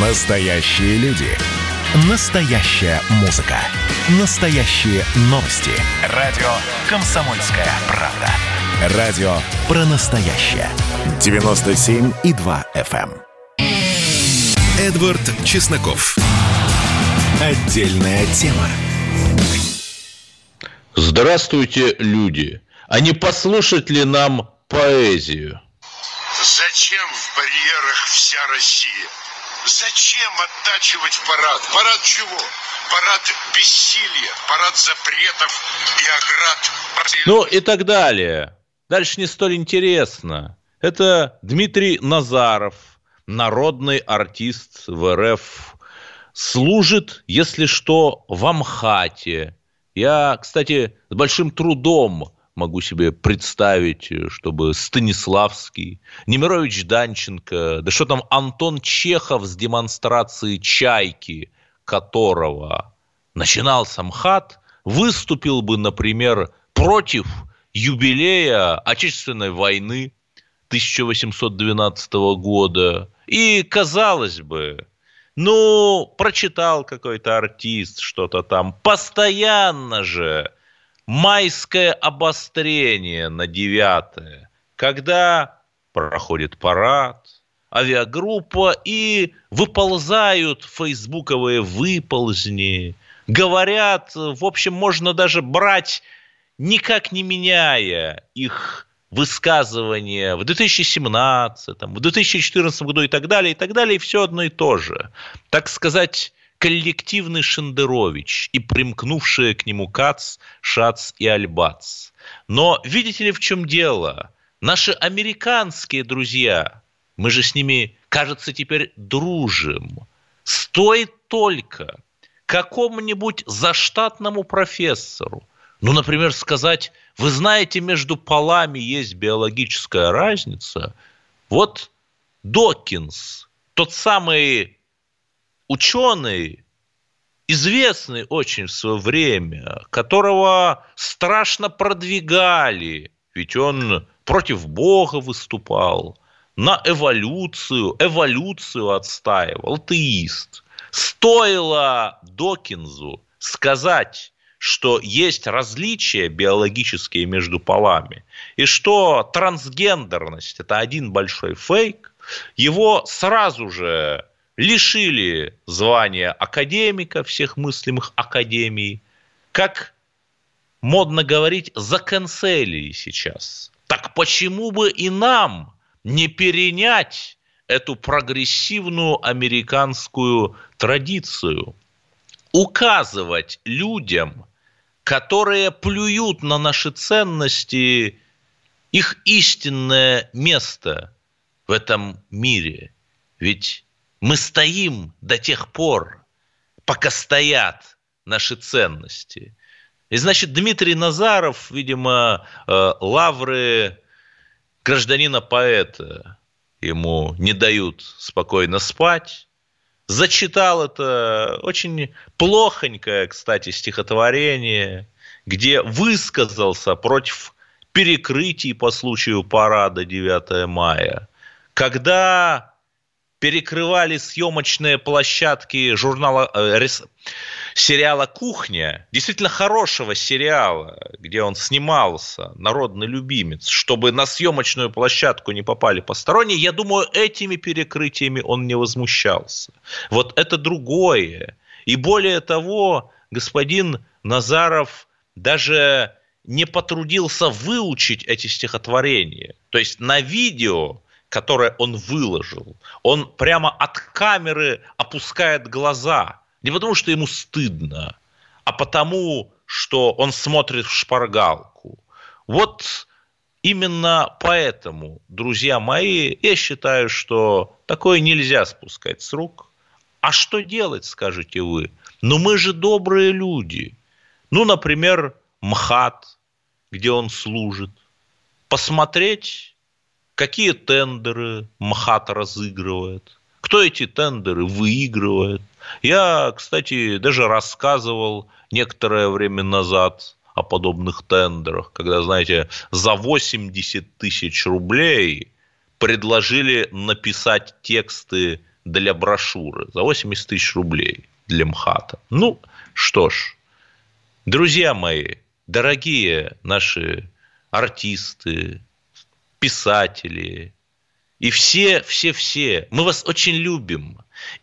Настоящие люди. Настоящая музыка. Настоящие новости. Радио «Комсомольская правда». Радио про настоящее. 97,2 FM. эм. Эдвард Чесноков. Отдельная тема. Здравствуйте, люди! А не послушать ли нам поэзию? Зачем в барьерах вся Россия? Зачем оттачивать парад? Парад чего? Парад бессилия, парад запретов и оград. Ну и так далее. Дальше не столь интересно. Это Дмитрий Назаров, народный артист в РФ. Служит, если что, в Амхате. Я, кстати, с большим трудом могу себе представить, чтобы Станиславский, Немирович Данченко, да что там Антон Чехов с демонстрацией «Чайки», которого начинал Самхат, выступил бы, например, против юбилея Отечественной войны 1812 года. И, казалось бы, ну, прочитал какой-то артист что-то там, постоянно же майское обострение на 9 когда проходит парад, авиагруппа и выползают фейсбуковые выползни, говорят, в общем, можно даже брать, никак не меняя их высказывания в 2017, в 2014 году и так далее, и так далее, и все одно и то же. Так сказать, коллективный Шендерович и примкнувшие к нему Кац, Шац и Альбац. Но видите ли, в чем дело? Наши американские друзья, мы же с ними, кажется, теперь дружим. Стоит только какому-нибудь заштатному профессору, ну, например, сказать, вы знаете, между полами есть биологическая разница. Вот Докинс, тот самый ученый, известный очень в свое время, которого страшно продвигали, ведь он против Бога выступал, на эволюцию, эволюцию отстаивал, атеист. Стоило Докинзу сказать, что есть различия биологические между полами, и что трансгендерность – это один большой фейк, его сразу же лишили звания академика всех мыслимых академий, как модно говорить, заканцелили сейчас. Так почему бы и нам не перенять эту прогрессивную американскую традицию? Указывать людям, которые плюют на наши ценности, их истинное место в этом мире. Ведь мы стоим до тех пор, пока стоят наши ценности. И значит, Дмитрий Назаров, видимо, э, лавры гражданина-поэта ему не дают спокойно спать. Зачитал это очень плохонькое, кстати, стихотворение, где высказался против перекрытий по случаю парада 9 мая, когда перекрывали съемочные площадки журнала, э, сериала «Кухня», действительно хорошего сериала, где он снимался, народный любимец, чтобы на съемочную площадку не попали посторонние, я думаю, этими перекрытиями он не возмущался. Вот это другое. И более того, господин Назаров даже не потрудился выучить эти стихотворения. То есть на видео которое он выложил, он прямо от камеры опускает глаза. Не потому, что ему стыдно, а потому, что он смотрит в шпаргалку. Вот именно поэтому, друзья мои, я считаю, что такое нельзя спускать с рук. А что делать, скажете вы? Ну мы же добрые люди. Ну, например, МХАТ, где он служит. Посмотреть какие тендеры МХАТ разыгрывает, кто эти тендеры выигрывает. Я, кстати, даже рассказывал некоторое время назад о подобных тендерах, когда, знаете, за 80 тысяч рублей предложили написать тексты для брошюры за 80 тысяч рублей для МХАТа. Ну, что ж, друзья мои, дорогие наши артисты, писатели и все, все, все, мы вас очень любим.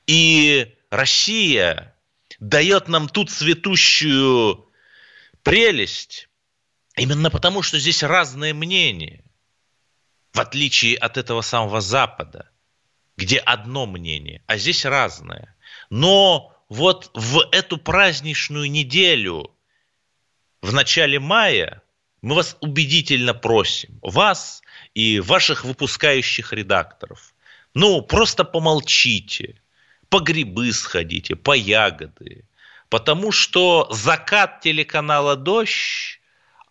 И Россия дает нам ту цветущую прелесть, именно потому, что здесь разные мнения, в отличие от этого самого Запада, где одно мнение, а здесь разное. Но вот в эту праздничную неделю в начале мая мы вас убедительно просим, вас и ваших выпускающих редакторов, ну, просто помолчите – по грибы сходите, по ягоды. Потому что закат телеканала «Дождь»,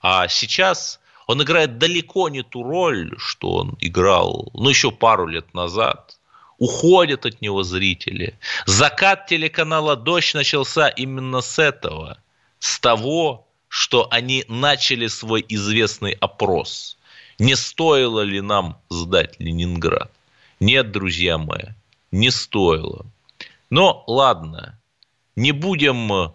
а сейчас он играет далеко не ту роль, что он играл, ну, еще пару лет назад. Уходят от него зрители. Закат телеканала «Дождь» начался именно с этого. С того, что они начали свой известный опрос. Не стоило ли нам сдать Ленинград? Нет, друзья мои, не стоило. Но ладно, не будем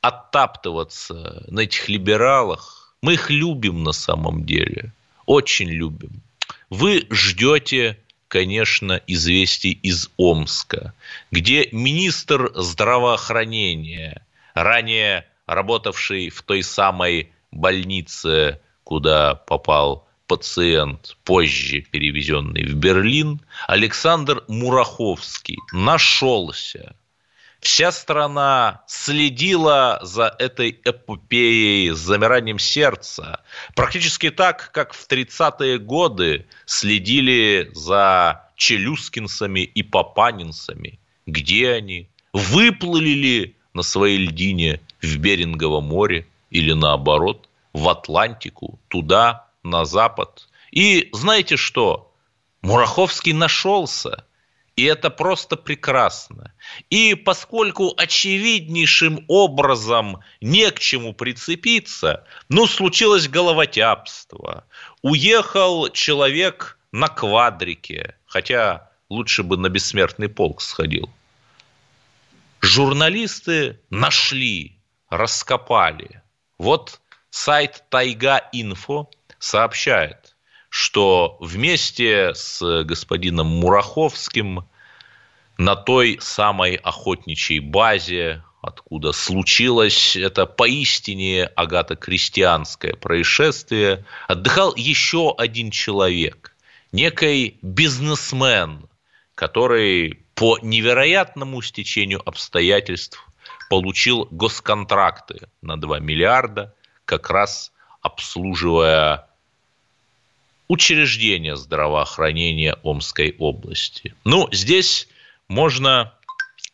оттаптываться на этих либералах. Мы их любим на самом деле. Очень любим. Вы ждете, конечно, известий из Омска, где министр здравоохранения, ранее работавший в той самой больнице, куда попал пациент, позже перевезенный в Берлин, Александр Мураховский нашелся. Вся страна следила за этой эпопеей с замиранием сердца. Практически так, как в 30-е годы следили за челюскинцами и папанинцами. Где они? Выплыли ли на своей льдине в Берингово море или наоборот в Атлантику, туда, на Запад. И знаете что? Мураховский нашелся. И это просто прекрасно. И поскольку очевиднейшим образом не к чему прицепиться, ну, случилось головотяпство. Уехал человек на квадрике, хотя лучше бы на бессмертный полк сходил. Журналисты нашли, раскопали. Вот сайт Тайга Инфо сообщает, что вместе с господином Мураховским на той самой охотничьей базе, откуда случилось это поистине агатокристианское происшествие, отдыхал еще один человек, некий бизнесмен, который по невероятному стечению обстоятельств получил госконтракты на 2 миллиарда, как раз обслуживая учреждения здравоохранения Омской области. Ну, здесь можно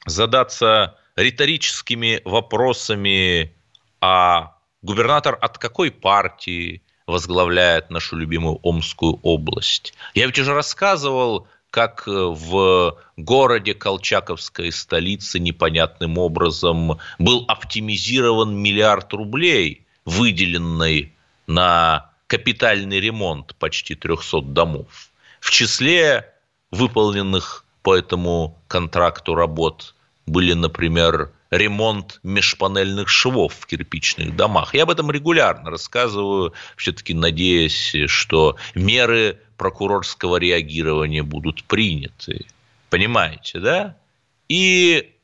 задаться риторическими вопросами, а губернатор от какой партии возглавляет нашу любимую Омскую область? Я ведь уже рассказывал, как в городе Колчаковской столице непонятным образом был оптимизирован миллиард рублей, выделенный на капитальный ремонт почти 300 домов. В числе выполненных по этому контракту работ были, например, ремонт межпанельных швов в кирпичных домах. Я об этом регулярно рассказываю, все-таки надеясь, что меры прокурорского реагирования будут приняты. Понимаете, да? И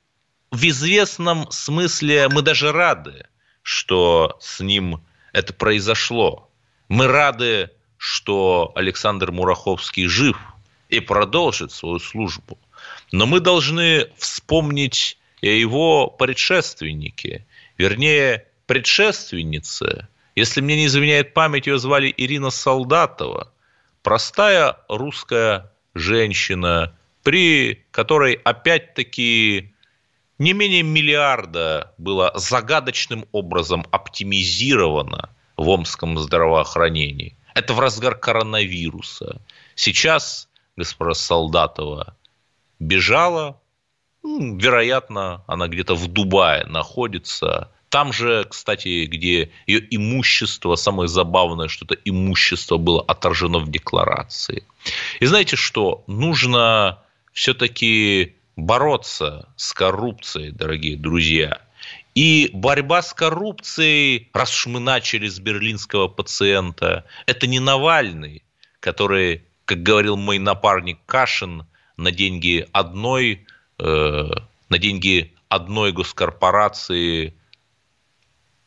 в известном смысле мы даже рады, что с ним это произошло. Мы рады, что Александр Мураховский жив и продолжит свою службу. Но мы должны вспомнить и его предшественнике, вернее, предшественнице. Если мне не изменяет память, ее звали Ирина Солдатова. Простая русская женщина, при которой опять-таки не менее миллиарда было загадочным образом оптимизировано в омском здравоохранении. Это в разгар коронавируса. Сейчас госпожа Солдатова бежала, ну, вероятно, она где-то в Дубае находится. Там же, кстати, где ее имущество, самое забавное, что это имущество было отражено в декларации. И знаете что? Нужно все-таки бороться с коррупцией, дорогие друзья. И борьба с коррупцией, раз уж мы начали с берлинского пациента, это не Навальный, который, как говорил мой напарник Кашин, на деньги одной, э, на деньги одной госкорпорации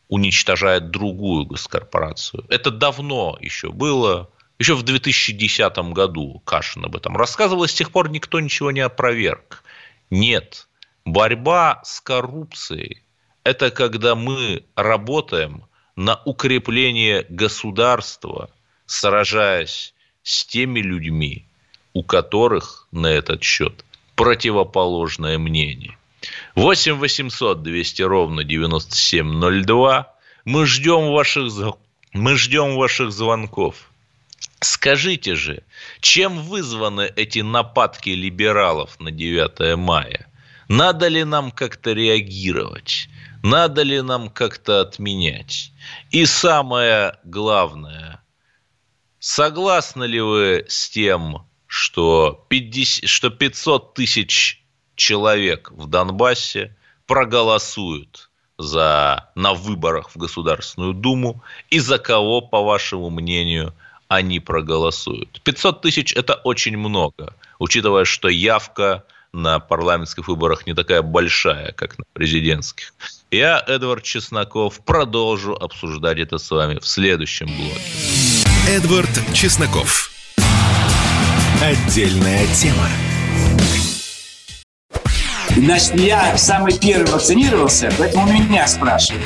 уничтожает другую госкорпорацию. Это давно еще было. Еще в 2010 году Кашин об этом рассказывал, и с тех пор никто ничего не опроверг. Нет, борьба с коррупцией – это когда мы работаем на укрепление государства, сражаясь с теми людьми, у которых на этот счет противоположное мнение. 8 800 200 ровно 9702. Мы ждем ваших, мы ждем ваших звонков. Скажите же, чем вызваны эти нападки либералов на 9 мая? Надо ли нам как-то реагировать? Надо ли нам как-то отменять? И самое главное, согласны ли вы с тем, что, 50, что 500 тысяч человек в Донбассе проголосуют за, на выборах в Государственную Думу и за кого, по вашему мнению, они проголосуют. 500 тысяч – это очень много, учитывая, что явка на парламентских выборах не такая большая, как на президентских. Я, Эдвард Чесноков, продолжу обсуждать это с вами в следующем блоке. Эдвард Чесноков. Отдельная тема. Значит, я самый первый вакцинировался, поэтому меня спрашивают.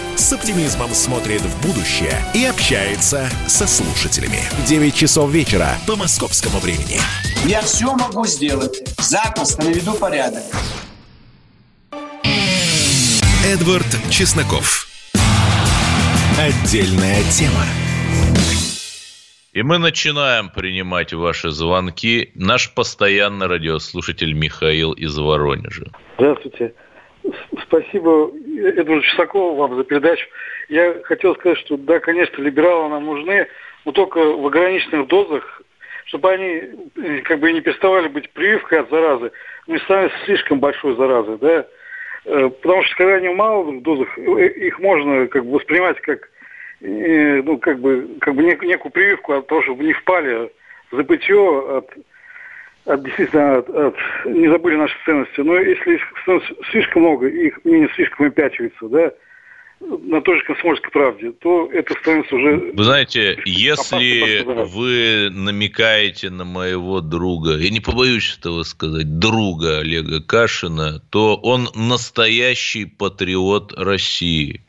с оптимизмом смотрит в будущее и общается со слушателями. 9 часов вечера по московскому времени. Я все могу сделать. Запросто наведу порядок. Эдвард Чесноков. Отдельная тема. И мы начинаем принимать ваши звонки. Наш постоянный радиослушатель Михаил из Воронежа. Здравствуйте. Спасибо Эдварду Чесакову вам за передачу. Я хотел сказать, что да, конечно, либералы нам нужны, но только в ограниченных дозах, чтобы они э, как бы не переставали быть прививкой от заразы, не стали слишком большой заразой, да. Э, потому что когда они в малых дозах, э, их можно как бы воспринимать как ну, как бы, как бы некую прививку от того, чтобы не впали в забытье от действительно от, от, не забыли наши ценности. Но если их слишком много, их мнение слишком выпячивается, да, на той же комсомольской правде, то это становится уже... Вы знаете, если вы намекаете на моего друга, я не побоюсь этого сказать, друга Олега Кашина, то он настоящий патриот России.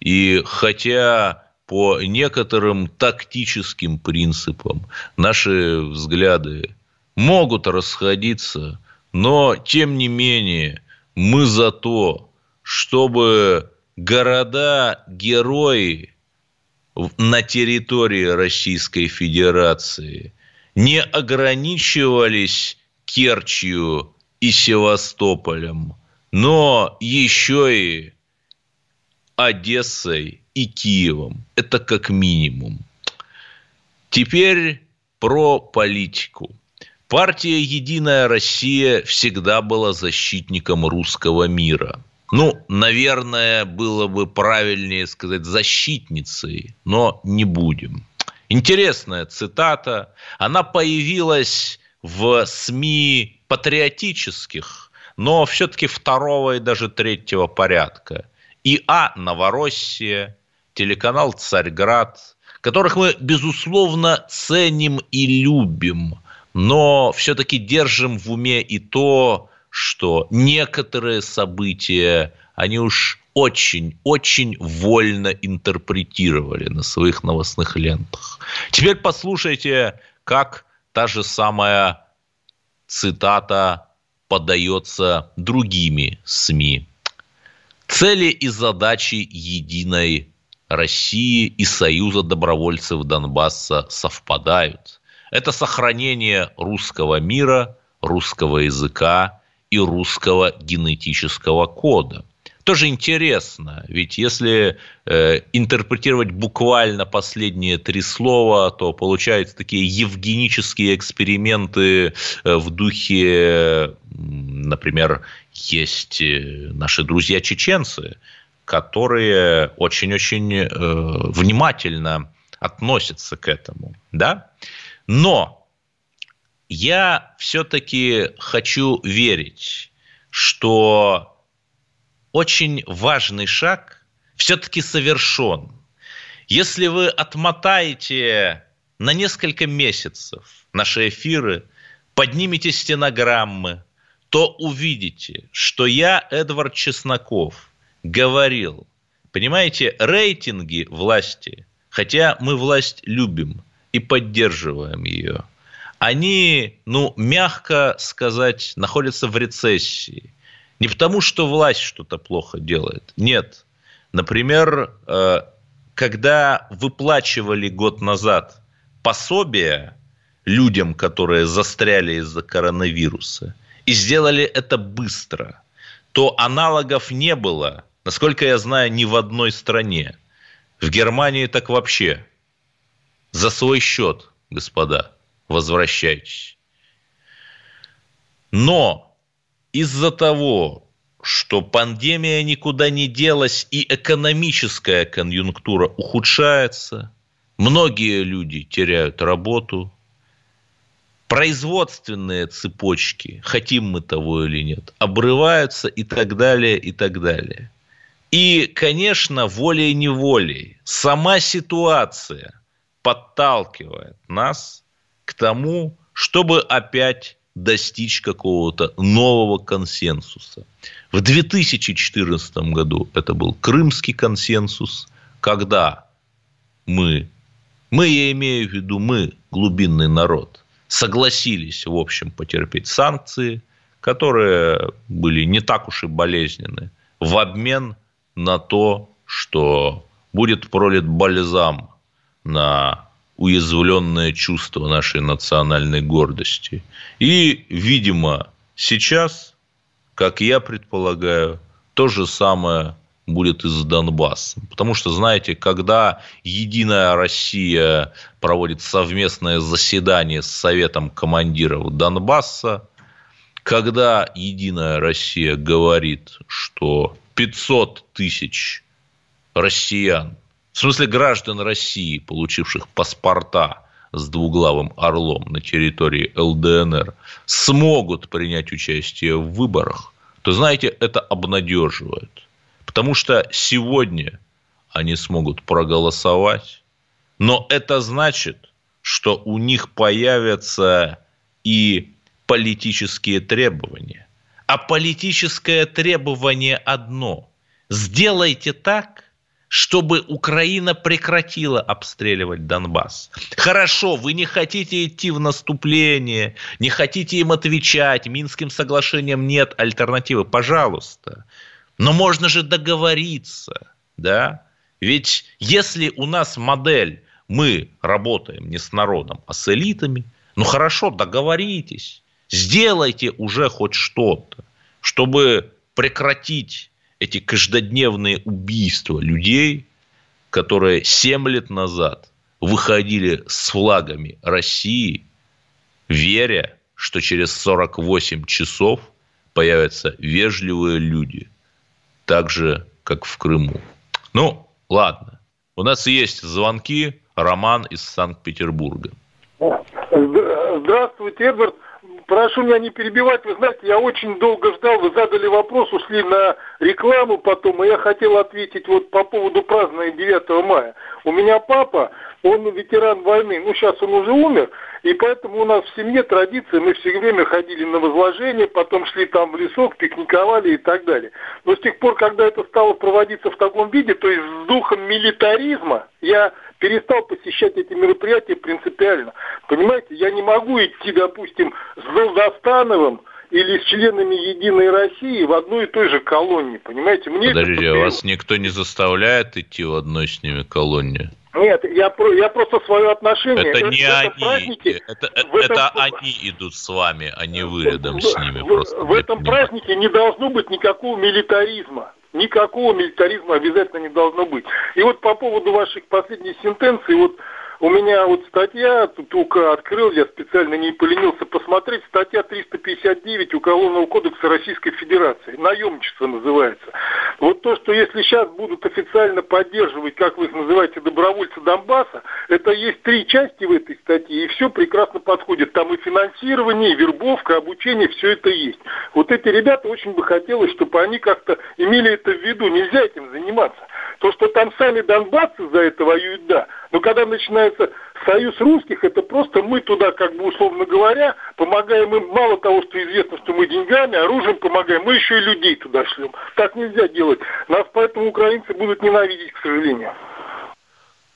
И хотя по некоторым тактическим принципам наши взгляды могут расходиться, но тем не менее мы за то, чтобы города-герои на территории Российской Федерации не ограничивались Керчью и Севастополем, но еще и Одессой и Киевом. Это как минимум. Теперь про политику. Партия «Единая Россия» всегда была защитником русского мира. Ну, наверное, было бы правильнее сказать защитницей, но не будем. Интересная цитата. Она появилась в СМИ патриотических, но все-таки второго и даже третьего порядка. ИА «Новороссия», телеканал «Царьград», которых мы, безусловно, ценим и любим – но все-таки держим в уме и то, что некоторые события, они уж очень-очень вольно интерпретировали на своих новостных лентах. Теперь послушайте, как та же самая цитата подается другими СМИ. Цели и задачи единой России и Союза добровольцев Донбасса совпадают. Это сохранение русского мира, русского языка и русского генетического кода – тоже интересно, ведь если э, интерпретировать буквально последние три слова, то получаются такие евгенические эксперименты э, в духе, например, есть э, наши друзья-чеченцы, которые очень-очень э, внимательно относятся к этому, да? Но я все-таки хочу верить, что очень важный шаг все-таки совершен. Если вы отмотаете на несколько месяцев наши эфиры, поднимете стенограммы, то увидите, что я, Эдвард Чесноков, говорил, понимаете, рейтинги власти, хотя мы власть любим и поддерживаем ее, они, ну, мягко сказать, находятся в рецессии. Не потому, что власть что-то плохо делает. Нет. Например, э, когда выплачивали год назад пособия людям, которые застряли из-за коронавируса, и сделали это быстро, то аналогов не было, насколько я знаю, ни в одной стране. В Германии так вообще. За свой счет, господа, возвращайтесь. Но из-за того, что пандемия никуда не делась и экономическая конъюнктура ухудшается, многие люди теряют работу, производственные цепочки, хотим мы того или нет, обрываются и так далее, и так далее. И, конечно, волей-неволей сама ситуация подталкивает нас к тому, чтобы опять достичь какого-то нового консенсуса. В 2014 году это был Крымский консенсус, когда мы, мы, я имею в виду мы, глубинный народ, согласились, в общем, потерпеть санкции, которые были не так уж и болезненны, в обмен на то, что будет пролит бальзам на уязвленное чувство нашей национальной гордости. И, видимо, сейчас, как я предполагаю, то же самое будет и с Донбассом. Потому что, знаете, когда Единая Россия проводит совместное заседание с Советом командиров Донбасса, когда Единая Россия говорит, что 500 тысяч россиян в смысле граждан России, получивших паспорта с двуглавым орлом на территории ЛДНР, смогут принять участие в выборах, то, знаете, это обнадеживает. Потому что сегодня они смогут проголосовать, но это значит, что у них появятся и политические требования. А политическое требование одно – сделайте так, чтобы Украина прекратила обстреливать Донбасс. Хорошо, вы не хотите идти в наступление, не хотите им отвечать, Минским соглашением нет альтернативы, пожалуйста. Но можно же договориться, да? Ведь если у нас модель, мы работаем не с народом, а с элитами, ну хорошо, договоритесь, сделайте уже хоть что-то, чтобы прекратить эти каждодневные убийства людей, которые 7 лет назад выходили с флагами России, веря, что через 48 часов появятся вежливые люди, так же, как в Крыму. Ну, ладно. У нас есть звонки. Роман из Санкт-Петербурга. Здравствуйте, Эдвард прошу меня не перебивать. Вы знаете, я очень долго ждал. Вы задали вопрос, ушли на рекламу потом, и я хотел ответить вот по поводу празднования 9 мая. У меня папа, он ветеран войны, ну сейчас он уже умер, и поэтому у нас в семье традиция, мы все время ходили на возложение, потом шли там в лесок, пикниковали и так далее. Но с тех пор, когда это стало проводиться в таком виде, то есть с духом милитаризма, я перестал посещать эти мероприятия принципиально. Понимаете, я не могу идти, допустим, с Долдостановым или с членами Единой России в одной и той же колонии, понимаете? Мне Подождите, это... вас никто не заставляет идти в одной с ними колонии? Нет, я, я просто свое отношение. Это не это они. Праздники, это, это, этом... это они идут с вами, а не вы рядом с ними. В, просто в этом празднике не должно быть никакого милитаризма. Никакого милитаризма обязательно не должно быть. И вот по поводу ваших последних сентенций, вот у меня вот статья, тут только открыл, я специально не поленился посмотреть, статья 359 Уголовного кодекса Российской Федерации, наемничество называется. Вот то, что если сейчас будут официально поддерживать, как вы их называете, добровольцы Донбасса, это есть три части в этой статье, и все прекрасно подходит. Там и финансирование, и вербовка, обучение, все это есть. Вот эти ребята очень бы хотелось, чтобы они как-то имели это в виду, нельзя этим заниматься. То, что там сами донбассы за это воюют, да. Но когда начинается союз русских, это просто мы туда, как бы условно говоря, помогаем им, мало того, что известно, что мы деньгами, оружием помогаем, мы еще и людей туда шлем. Так нельзя делать. Нас поэтому украинцы будут ненавидеть, к сожалению.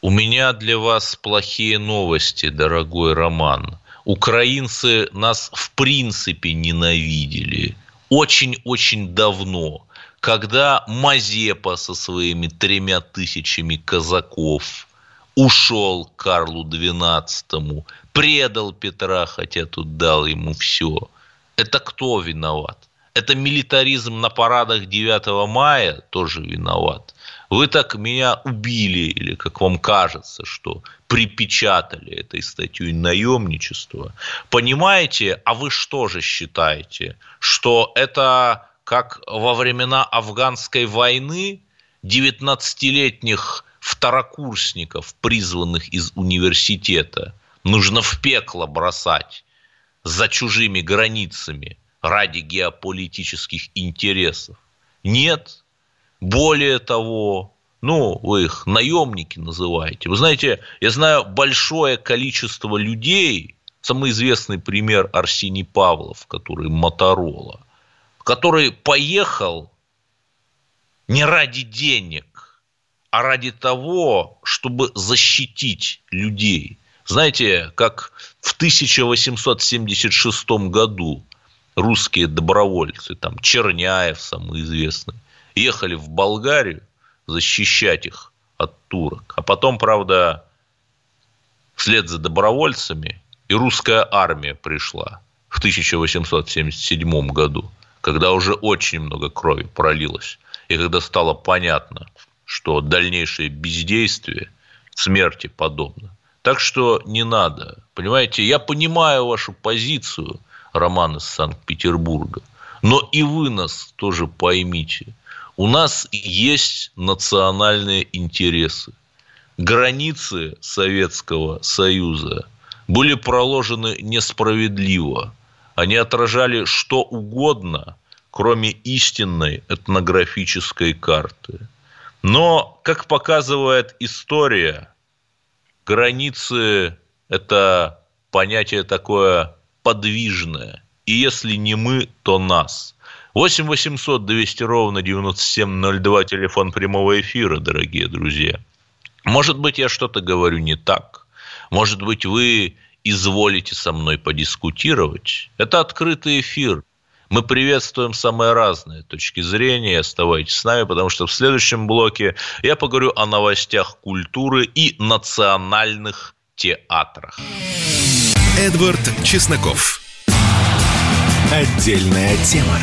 У меня для вас плохие новости, дорогой Роман. Украинцы нас в принципе ненавидели. Очень-очень давно когда Мазепа со своими тремя тысячами казаков ушел к Карлу XII, предал Петра, хотя тут дал ему все. Это кто виноват? Это милитаризм на парадах 9 мая тоже виноват. Вы так меня убили, или как вам кажется, что припечатали этой статьей наемничество. Понимаете, а вы что же считаете, что это как во времена афганской войны 19-летних второкурсников, призванных из университета, нужно в пекло бросать за чужими границами ради геополитических интересов. Нет. Более того, ну, вы их наемники называете. Вы знаете, я знаю большое количество людей, самый известный пример Арсений Павлов, который Моторола – который поехал не ради денег, а ради того, чтобы защитить людей. Знаете, как в 1876 году русские добровольцы, там Черняев самый известный, ехали в Болгарию защищать их от турок. А потом, правда, вслед за добровольцами и русская армия пришла в 1877 году когда уже очень много крови пролилось, и когда стало понятно, что дальнейшее бездействие смерти подобно. Так что не надо. Понимаете, я понимаю вашу позицию, Роман из Санкт-Петербурга, но и вы нас тоже поймите. У нас есть национальные интересы. Границы Советского Союза были проложены несправедливо – они отражали что угодно, кроме истинной этнографической карты. Но, как показывает история, границы – это понятие такое подвижное. И если не мы, то нас. 8 800 200 ровно 9702, телефон прямого эфира, дорогие друзья. Может быть, я что-то говорю не так. Может быть, вы изволите со мной подискутировать, это открытый эфир. Мы приветствуем самые разные точки зрения. Оставайтесь с нами, потому что в следующем блоке я поговорю о новостях культуры и национальных театрах. Эдвард Чесноков. Отдельная тема.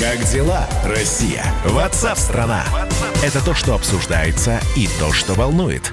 Как дела, Россия? Ватсап-страна! Это то, что обсуждается и то, что волнует.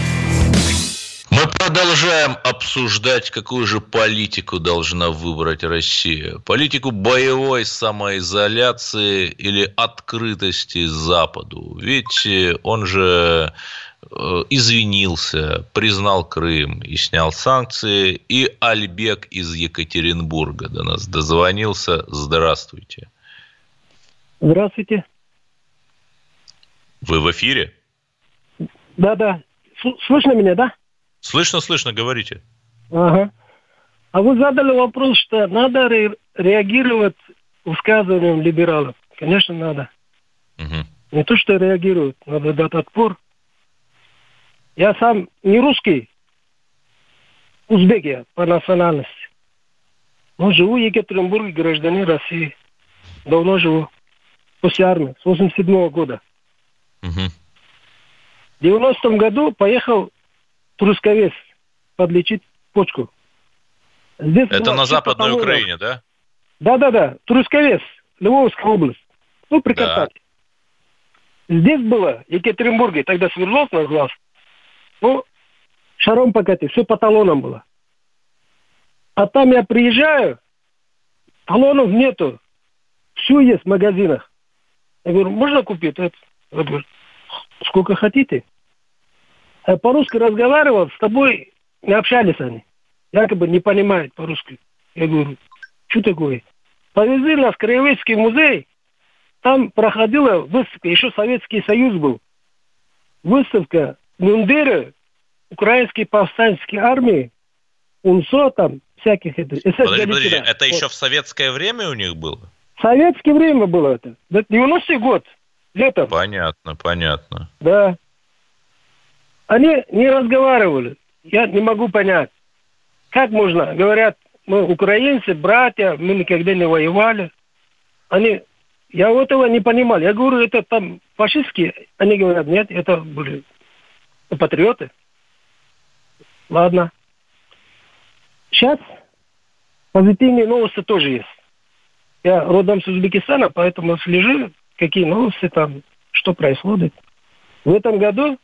Продолжаем обсуждать, какую же политику должна выбрать Россия. Политику боевой самоизоляции или открытости Западу. Ведь э, он же э, извинился, признал Крым и снял санкции. И Альбек из Екатеринбурга до нас дозвонился. Здравствуйте. Здравствуйте. Вы в эфире? Да-да. Слышно меня, да? Слышно, слышно, говорите. Ага. А вы задали вопрос, что надо ре- реагировать высказыванием либералов. Конечно, надо. Угу. Не то, что реагируют, надо дать отпор. Я сам не русский, узбек я по национальности. Но живу в Екатеринбурге, гражданин России. Давно живу. После армии, с 87 года. Угу. В 90 году поехал Трусковец подлечить почку. Здесь Это на Западной Поталона. Украине, да? Да-да-да, Трусковец, Львовская область. Ну, при Да. Здесь было, в Екатеринбурге, тогда Свердлов назывался. Ну, шаром покатить, все по талонам было. А там я приезжаю, талонов нету. Все есть в магазинах. Я говорю, можно купить это? Я говорю, сколько хотите. Я по-русски разговаривал, с тобой не общались они. Якобы не понимают по-русски. Я говорю, что такое? Повезли нас в Краеведский музей, там проходила выставка, еще Советский Союз был. Выставка мундиры украинской повстанческой армии, УНСО там, всяких это. Подожди, подожди, это вот. еще в советское время у них было? В советское время было это. 90-й год, летом. Понятно, понятно. Да. Они не разговаривали. Я не могу понять. Как можно? Говорят, мы украинцы, братья, мы никогда не воевали. Они я этого не понимал. Я говорю, это там фашистские. Они говорят, нет, это были патриоты. Ладно. Сейчас позитивные новости тоже есть. Я родом с Узбекистана, поэтому слежу, какие новости там, что происходит. В этом году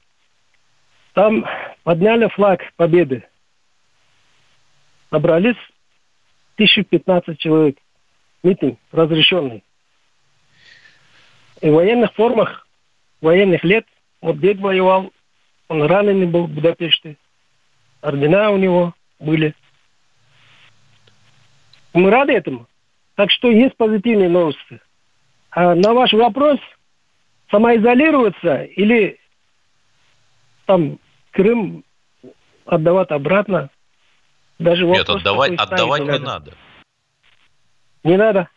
там подняли флаг победы. Набрались 1015 человек. Митинг разрешенный и в военных формах, военных лет. Вот дед воевал, он раненый был в Будапеште. Ордена у него были. Мы рады этому. Так что есть позитивные новости. А на ваш вопрос, самоизолироваться или там Крым отдавать обратно, даже Нет, отдавать, отдавать не надо. надо. Не надо.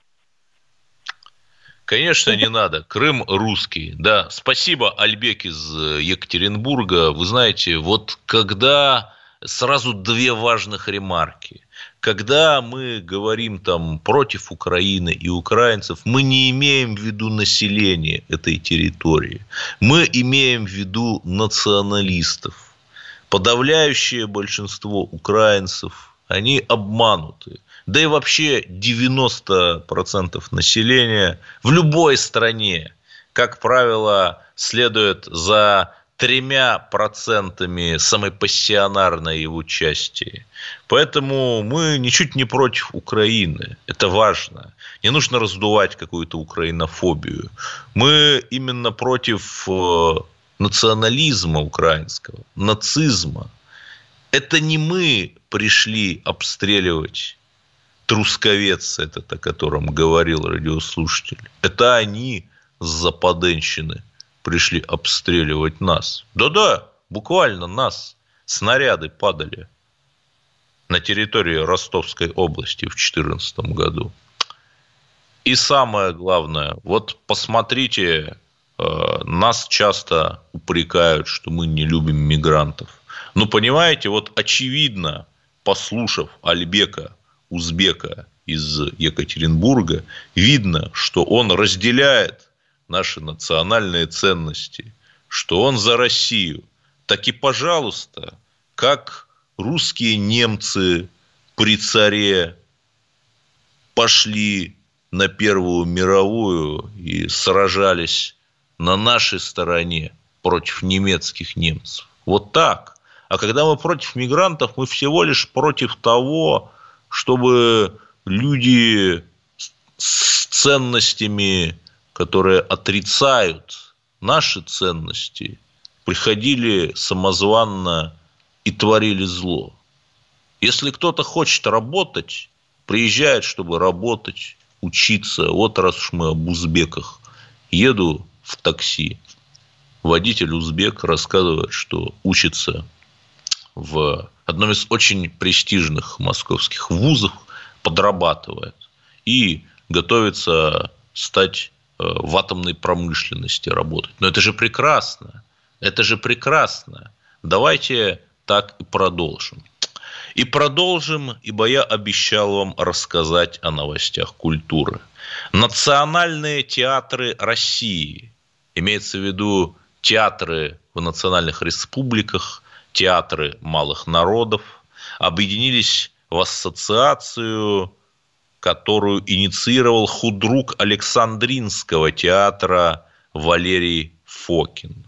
Конечно, не надо. Крым русский. Да, спасибо, Альбек из э, Екатеринбурга. Вы знаете, вот когда сразу две важных ремарки. Когда мы говорим там против Украины и украинцев, мы не имеем в виду население этой территории. Мы имеем в виду националистов. Подавляющее большинство украинцев, они обмануты да и вообще 90% населения в любой стране, как правило, следует за тремя процентами самой пассионарной его части. Поэтому мы ничуть не против Украины. Это важно. Не нужно раздувать какую-то украинофобию. Мы именно против э, национализма украинского, нацизма. Это не мы пришли обстреливать Трусковец этот, о котором говорил радиослушатель, это они с Западенщины пришли обстреливать нас. Да-да, буквально нас. Снаряды падали на территории Ростовской области в 2014 году. И самое главное, вот посмотрите, нас часто упрекают, что мы не любим мигрантов. Ну, понимаете, вот очевидно, послушав Альбека узбека из Екатеринбурга, видно, что он разделяет наши национальные ценности, что он за Россию. Так и, пожалуйста, как русские немцы при царе пошли на Первую мировую и сражались на нашей стороне против немецких немцев. Вот так. А когда мы против мигрантов, мы всего лишь против того, чтобы люди с ценностями, которые отрицают наши ценности, приходили самозванно и творили зло. Если кто-то хочет работать, приезжает, чтобы работать, учиться. Вот раз уж мы об узбеках. Еду в такси. водитель узбек рассказывает, что учится в одном из очень престижных московских вузов, подрабатывает и готовится стать э, в атомной промышленности работать. Но это же прекрасно. Это же прекрасно. Давайте так и продолжим. И продолжим, ибо я обещал вам рассказать о новостях культуры. Национальные театры России, имеется в виду театры в национальных республиках, театры малых народов, объединились в ассоциацию, которую инициировал худрук Александринского театра Валерий Фокин.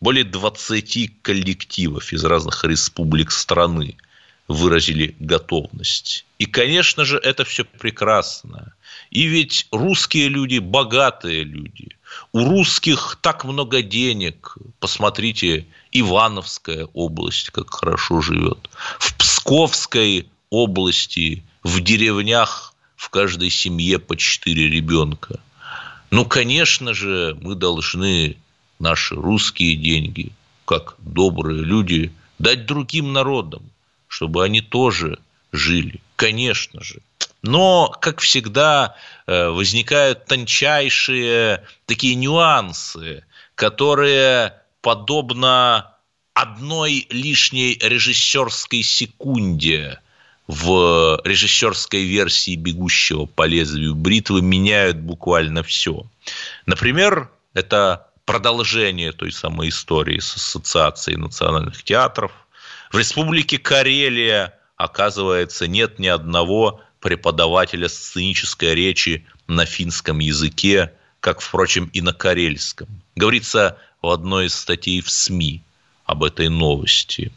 Более 20 коллективов из разных республик страны выразили готовность. И, конечно же, это все прекрасно. И ведь русские люди богатые люди. У русских так много денег. Посмотрите, Ивановская область как хорошо живет. В Псковской области, в деревнях в каждой семье по четыре ребенка. Ну, конечно же, мы должны наши русские деньги, как добрые люди, дать другим народам, чтобы они тоже жили. Конечно же. Но, как всегда, э, возникают тончайшие такие нюансы, которые, подобно одной лишней режиссерской секунде в режиссерской версии «Бегущего по лезвию бритвы» меняют буквально все. Например, это продолжение той самой истории с Ассоциацией национальных театров. В Республике Карелия, оказывается, нет ни одного преподавателя сценической речи на финском языке, как, впрочем, и на карельском. Говорится в одной из статей в СМИ об этой новости.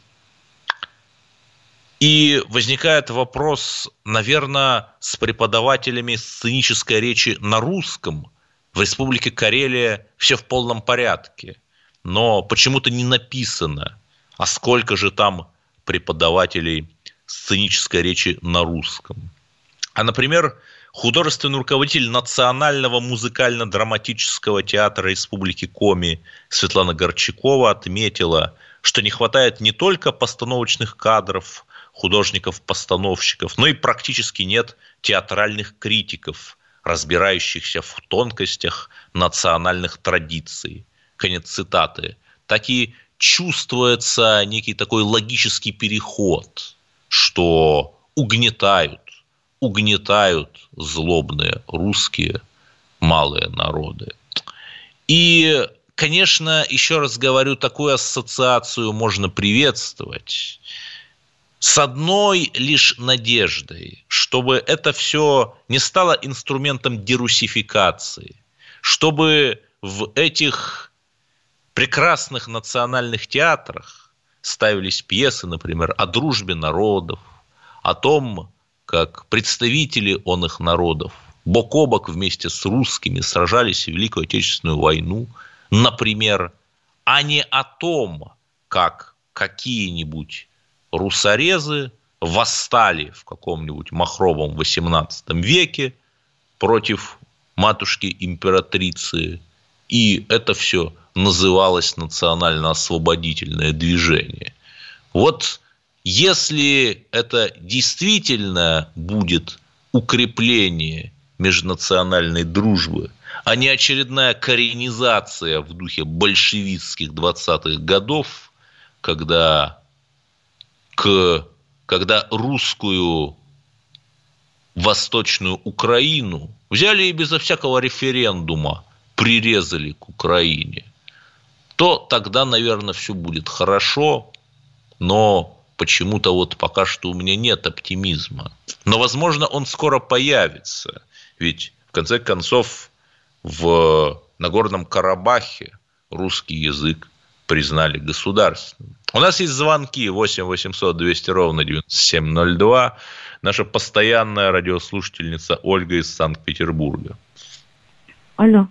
И возникает вопрос, наверное, с преподавателями сценической речи на русском в Республике Карелия все в полном порядке. Но почему-то не написано, а сколько же там преподавателей сценической речи на русском. А, например, художественный руководитель Национального музыкально-драматического театра Республики Коми Светлана Горчакова отметила, что не хватает не только постановочных кадров, художников-постановщиков, но и практически нет театральных критиков, разбирающихся в тонкостях национальных традиций. Конец цитаты. Так и чувствуется некий такой логический переход, что угнетают угнетают злобные русские малые народы. И, конечно, еще раз говорю, такую ассоциацию можно приветствовать с одной лишь надеждой, чтобы это все не стало инструментом дерусификации, чтобы в этих прекрасных национальных театрах ставились пьесы, например, о дружбе народов, о том, как представители он их народов бок о бок вместе с русскими сражались в Великую Отечественную войну, например, а не о том, как какие-нибудь русорезы восстали в каком-нибудь махровом XVIII веке против матушки императрицы, и это все называлось национально-освободительное движение. Вот если это действительно будет укрепление межнациональной дружбы, а не очередная коренизация в духе большевистских 20-х годов, когда, к, когда русскую восточную Украину взяли и безо всякого референдума прирезали к Украине, то тогда, наверное, все будет хорошо, но почему-то вот пока что у меня нет оптимизма. Но, возможно, он скоро появится. Ведь, в конце концов, в Нагорном Карабахе русский язык признали государственным. У нас есть звонки 8 800 200 ровно 9702. Наша постоянная радиослушательница Ольга из Санкт-Петербурга. Алло.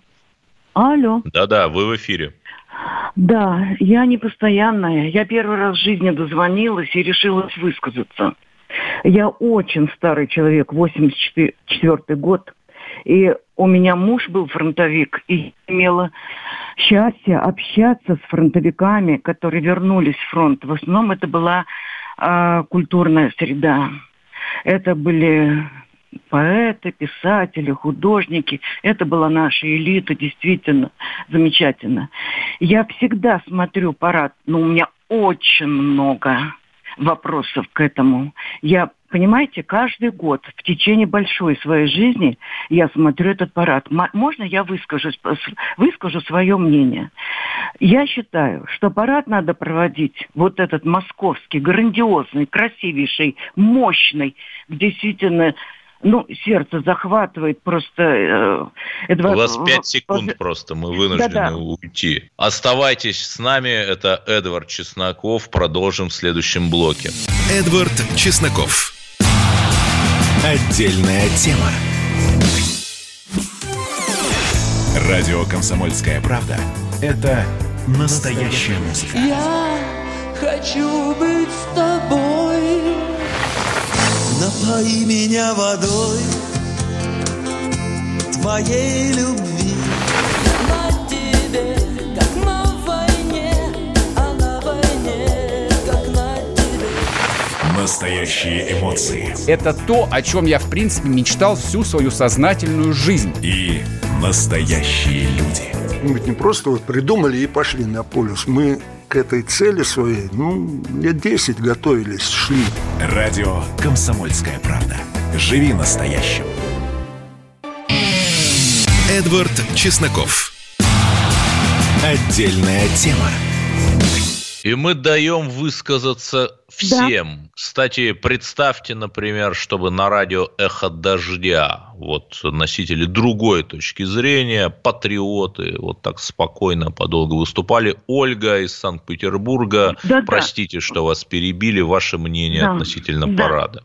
Алло. Да-да, вы в эфире. Да, я не постоянная. Я первый раз в жизни дозвонилась и решилась высказаться. Я очень старый человек, 84 год. И у меня муж был фронтовик, и имела счастье общаться с фронтовиками, которые вернулись в фронт. В основном это была э, культурная среда. Это были поэты, писатели, художники. Это была наша элита, действительно замечательно. Я всегда смотрю парад, но у меня очень много вопросов к этому. Я, понимаете, каждый год в течение большой своей жизни я смотрю этот парад. Можно я выскажу, выскажу свое мнение? Я считаю, что парад надо проводить, вот этот московский, грандиозный, красивейший, мощный, действительно ну, сердце захватывает просто... Э, это... У вас пять секунд просто, мы вынуждены Да-да. уйти. Оставайтесь с нами, это Эдвард Чесноков, продолжим в следующем блоке. Эдвард Чесноков. Отдельная тема. Радио «Комсомольская правда» — это настоящая музыка. Я хочу быть с тобой Напои меня водой твоей любви. На тебе, как на войне, а на войне, как на тебе. Настоящие эмоции. Это то, о чем я, в принципе, мечтал всю свою сознательную жизнь. И настоящие люди. Мы ведь не просто вот придумали и пошли на полюс. Мы к этой цели своей, ну, лет 10 готовились, шли. Радио «Комсомольская правда». Живи настоящим. Эдвард Чесноков. Отдельная тема. И мы даем высказаться всем. Да. Кстати, представьте, например, чтобы на радио «Эхо дождя» вот носители другой точки зрения, патриоты, вот так спокойно, подолго выступали. Ольга из Санкт-Петербурга, да, простите, да. что вас перебили, ваше мнение да. относительно да. парада.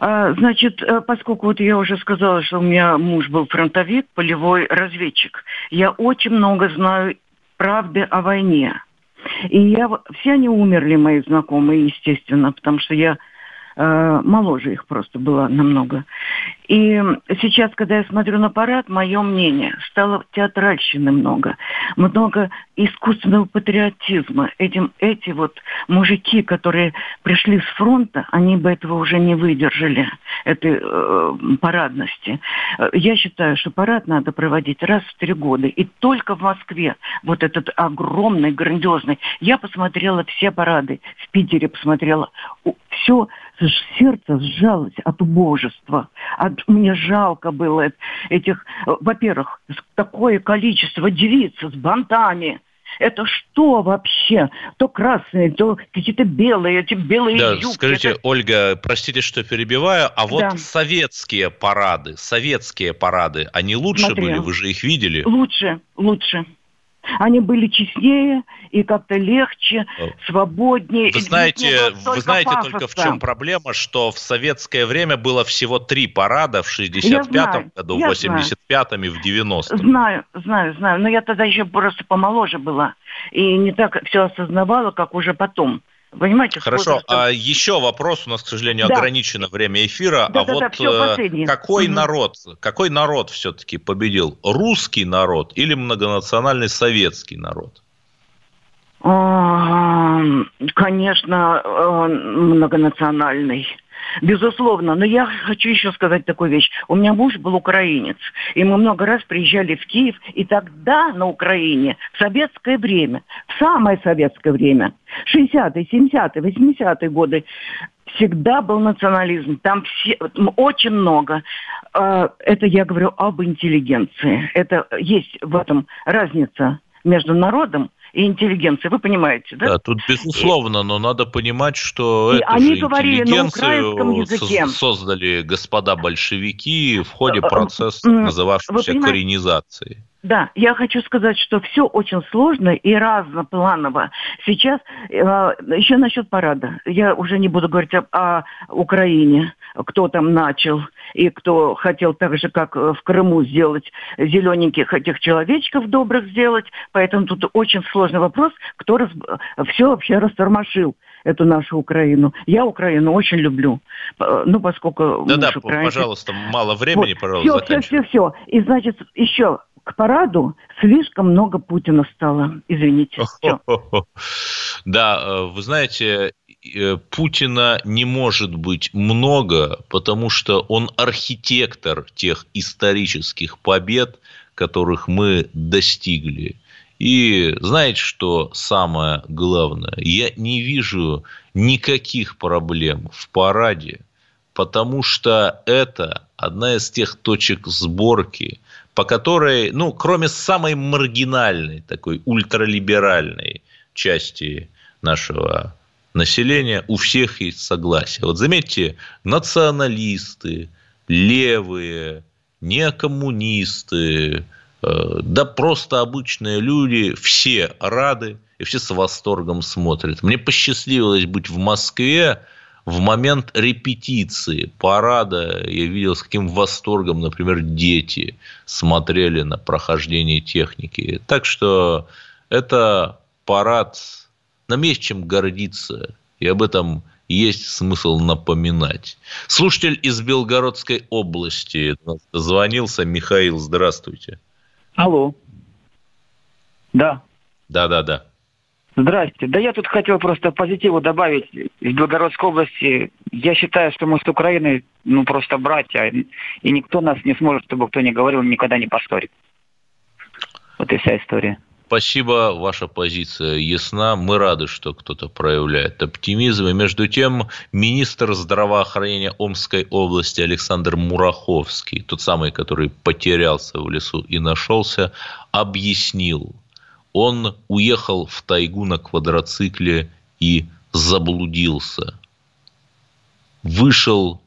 А, значит, э, поскольку вот я уже сказала, что у меня муж был фронтовик, полевой разведчик, я очень много знаю правды о войне. И я, все они умерли, мои знакомые, естественно, потому что я моложе их просто была намного. И сейчас, когда я смотрю на парад, мое мнение, стало театральщины много, много искусственного патриотизма. Этим, эти вот мужики, которые пришли с фронта, они бы этого уже не выдержали, этой э, парадности. Я считаю, что парад надо проводить раз в три года. И только в Москве вот этот огромный, грандиозный. Я посмотрела все парады, в Питере посмотрела. Все сердце сжалось от убожества, от мне жалко было этих, во-первых, такое количество девиц с бантами. Это что вообще? То красные, то какие-то белые, эти белые да, юбки. Скажите, это... Ольга, простите, что перебиваю, а вот да. советские парады, советские парады, они лучше Смотрела. были? Вы же их видели? Лучше, лучше. Они были честнее и как-то легче, свободнее. Вы знаете, вы знаете пафоса. только в чем проблема, что в советское время было всего три парада в 65-м году, в 85-м и в 90-м. Знаю, знаю, знаю. Но я тогда еще просто помоложе была. И не так все осознавала, как уже потом. Понимаете, Хорошо, а еще вопрос, у нас, к сожалению, да. ограничено время эфира. Да, а да, вот да, все, э, какой угу. народ, какой народ все-таки победил? Русский народ или многонациональный советский народ? Конечно, э, многонациональный. Безусловно. Но я хочу еще сказать такую вещь. У меня муж был украинец. И мы много раз приезжали в Киев. И тогда на Украине, в советское время, в самое советское время, 60-е, 70-е, 80-е годы, всегда был национализм. Там все, очень много. А, это я говорю об интеллигенции. Это есть в этом разница между народом и интеллигенции. Вы понимаете, да? Да, тут безусловно, но надо понимать, что и эту они же говорили на украинском языке. создали господа большевики в ходе э, э, процесса, называвшегося коренизацией. Да, я хочу сказать, что все очень сложно и разнопланово. Сейчас э, еще насчет парада. Я уже не буду говорить об, о Украине, кто там начал и кто хотел так же, как в Крыму, сделать зелененьких этих человечков добрых сделать. Поэтому тут очень сложный вопрос, кто раз, все вообще растормошил эту нашу Украину. Я Украину очень люблю. Э, Ну, поскольку... Да-да, украинец. пожалуйста, мало времени, Вот. пожалуйста, все, все, все, все. И, значит, еще к параду слишком много Путина стало. Извините. Да, э, вы знаете, э, Путина не может быть много, потому что он архитектор тех исторических побед, которых мы достигли. И знаете, что самое главное? Я не вижу никаких проблем в параде, потому что это одна из тех точек сборки, по которой, ну, кроме самой маргинальной, такой ультралиберальной части нашего населения, у всех есть согласие. Вот заметьте, националисты, левые, не коммунисты, э, да просто обычные люди, все рады и все с восторгом смотрят. Мне посчастливилось быть в Москве в момент репетиции парада. Я видел, с каким восторгом, например, дети смотрели на прохождение техники. Так что это парад, нам есть чем гордиться, и об этом есть смысл напоминать. Слушатель из Белгородской области звонился. Михаил, здравствуйте. Алло. Да. Да-да-да. Здрасте. Да я тут хотел просто позитиву добавить. Из Белгородской области я считаю, что мы с Украиной ну просто братья, и никто нас не сможет, чтобы кто ни говорил, никогда не поссорит. Вот и вся история. Спасибо, ваша позиция ясна. Мы рады, что кто-то проявляет оптимизм. И между тем, министр здравоохранения Омской области Александр Мураховский, тот самый, который потерялся в лесу и нашелся, объяснил, он уехал в тайгу на квадроцикле и заблудился. Вышел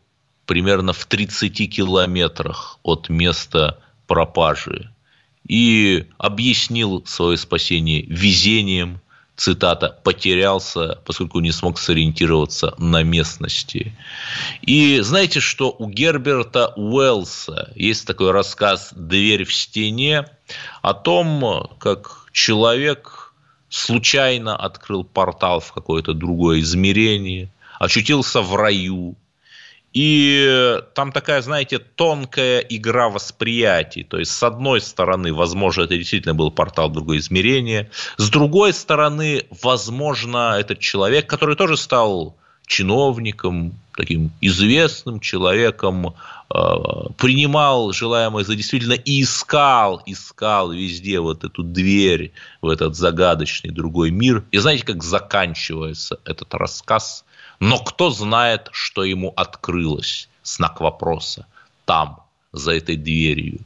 примерно в 30 километрах от места пропажи и объяснил свое спасение везением, цитата, потерялся, поскольку не смог сориентироваться на местности. И знаете, что у Герберта Уэллса есть такой рассказ «Дверь в стене» о том, как человек случайно открыл портал в какое-то другое измерение, очутился в раю, и там такая, знаете, тонкая игра восприятий. То есть, с одной стороны, возможно, это действительно был портал в другое измерение. С другой стороны, возможно, этот человек, который тоже стал чиновником, таким известным человеком, э, принимал желаемое за действительно и искал, искал везде вот эту дверь в этот загадочный другой мир. И знаете, как заканчивается этот рассказ? Но кто знает, что ему открылось? Знак вопроса. Там, за этой дверью.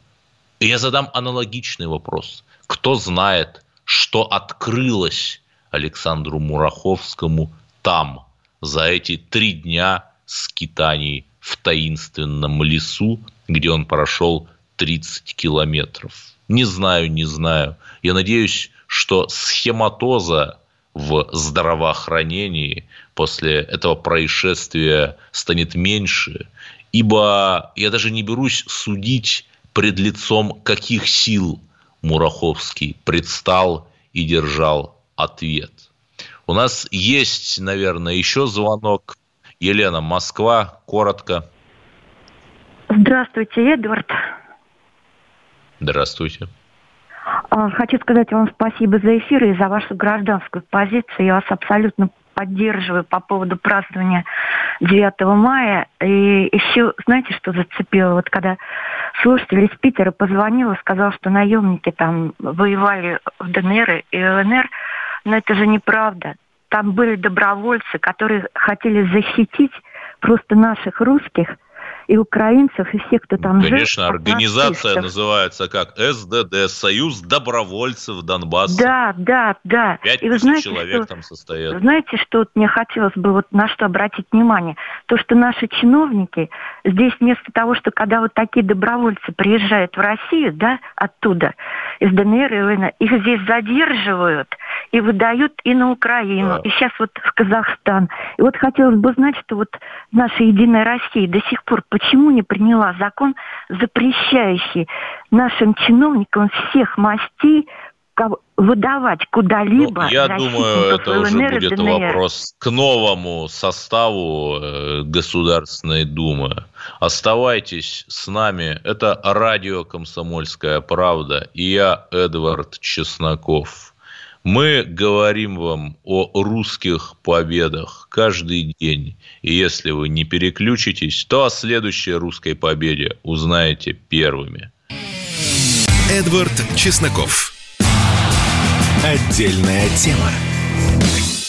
И я задам аналогичный вопрос. Кто знает, что открылось Александру Мураховскому там, за эти три дня скитаний в таинственном лесу, где он прошел 30 километров? Не знаю, не знаю. Я надеюсь, что схематоза в здравоохранении после этого происшествия станет меньше, ибо я даже не берусь судить пред лицом каких сил Мураховский предстал и держал ответ. У нас есть, наверное, еще звонок. Елена, Москва, коротко. Здравствуйте, Эдвард. Здравствуйте. А, Хочу сказать вам спасибо за эфир и за вашу гражданскую позицию. Я вас абсолютно поддерживаю по поводу празднования 9 мая. И еще, знаете, что зацепило? Вот когда слушатель из Питера позвонил и сказал, что наемники там воевали в ДНР и ЛНР, но это же неправда. Там были добровольцы, которые хотели защитить просто наших русских и украинцев, и всех, кто там жил. Конечно, организация нацистов. называется как СДД, Союз добровольцев Донбасса. Да, да, да. Пять И вы знаете, человек что- там состоят. Знаете, что вот мне хотелось бы вот на что обратить внимание? То, что наши чиновники здесь вместо того, что когда вот такие добровольцы приезжают в Россию, да, оттуда, из ДНР и ЛНР, их здесь задерживают и выдают и на Украину, и сейчас вот в Казахстан. И вот хотелось бы знать, что вот наша Единая Россия до сих пор почему не приняла закон, запрещающий нашим чиновникам всех мастей выдавать куда-либо Ну, я думаю, это уже ЛНР и будет ДНР. вопрос к новому составу э, Государственной Думы. Оставайтесь с нами. Это радио «Комсомольская правда» и я, Эдвард Чесноков. Мы говорим вам о русских победах каждый день. И если вы не переключитесь, то о следующей русской победе узнаете первыми. Эдвард Чесноков. Отдельная тема.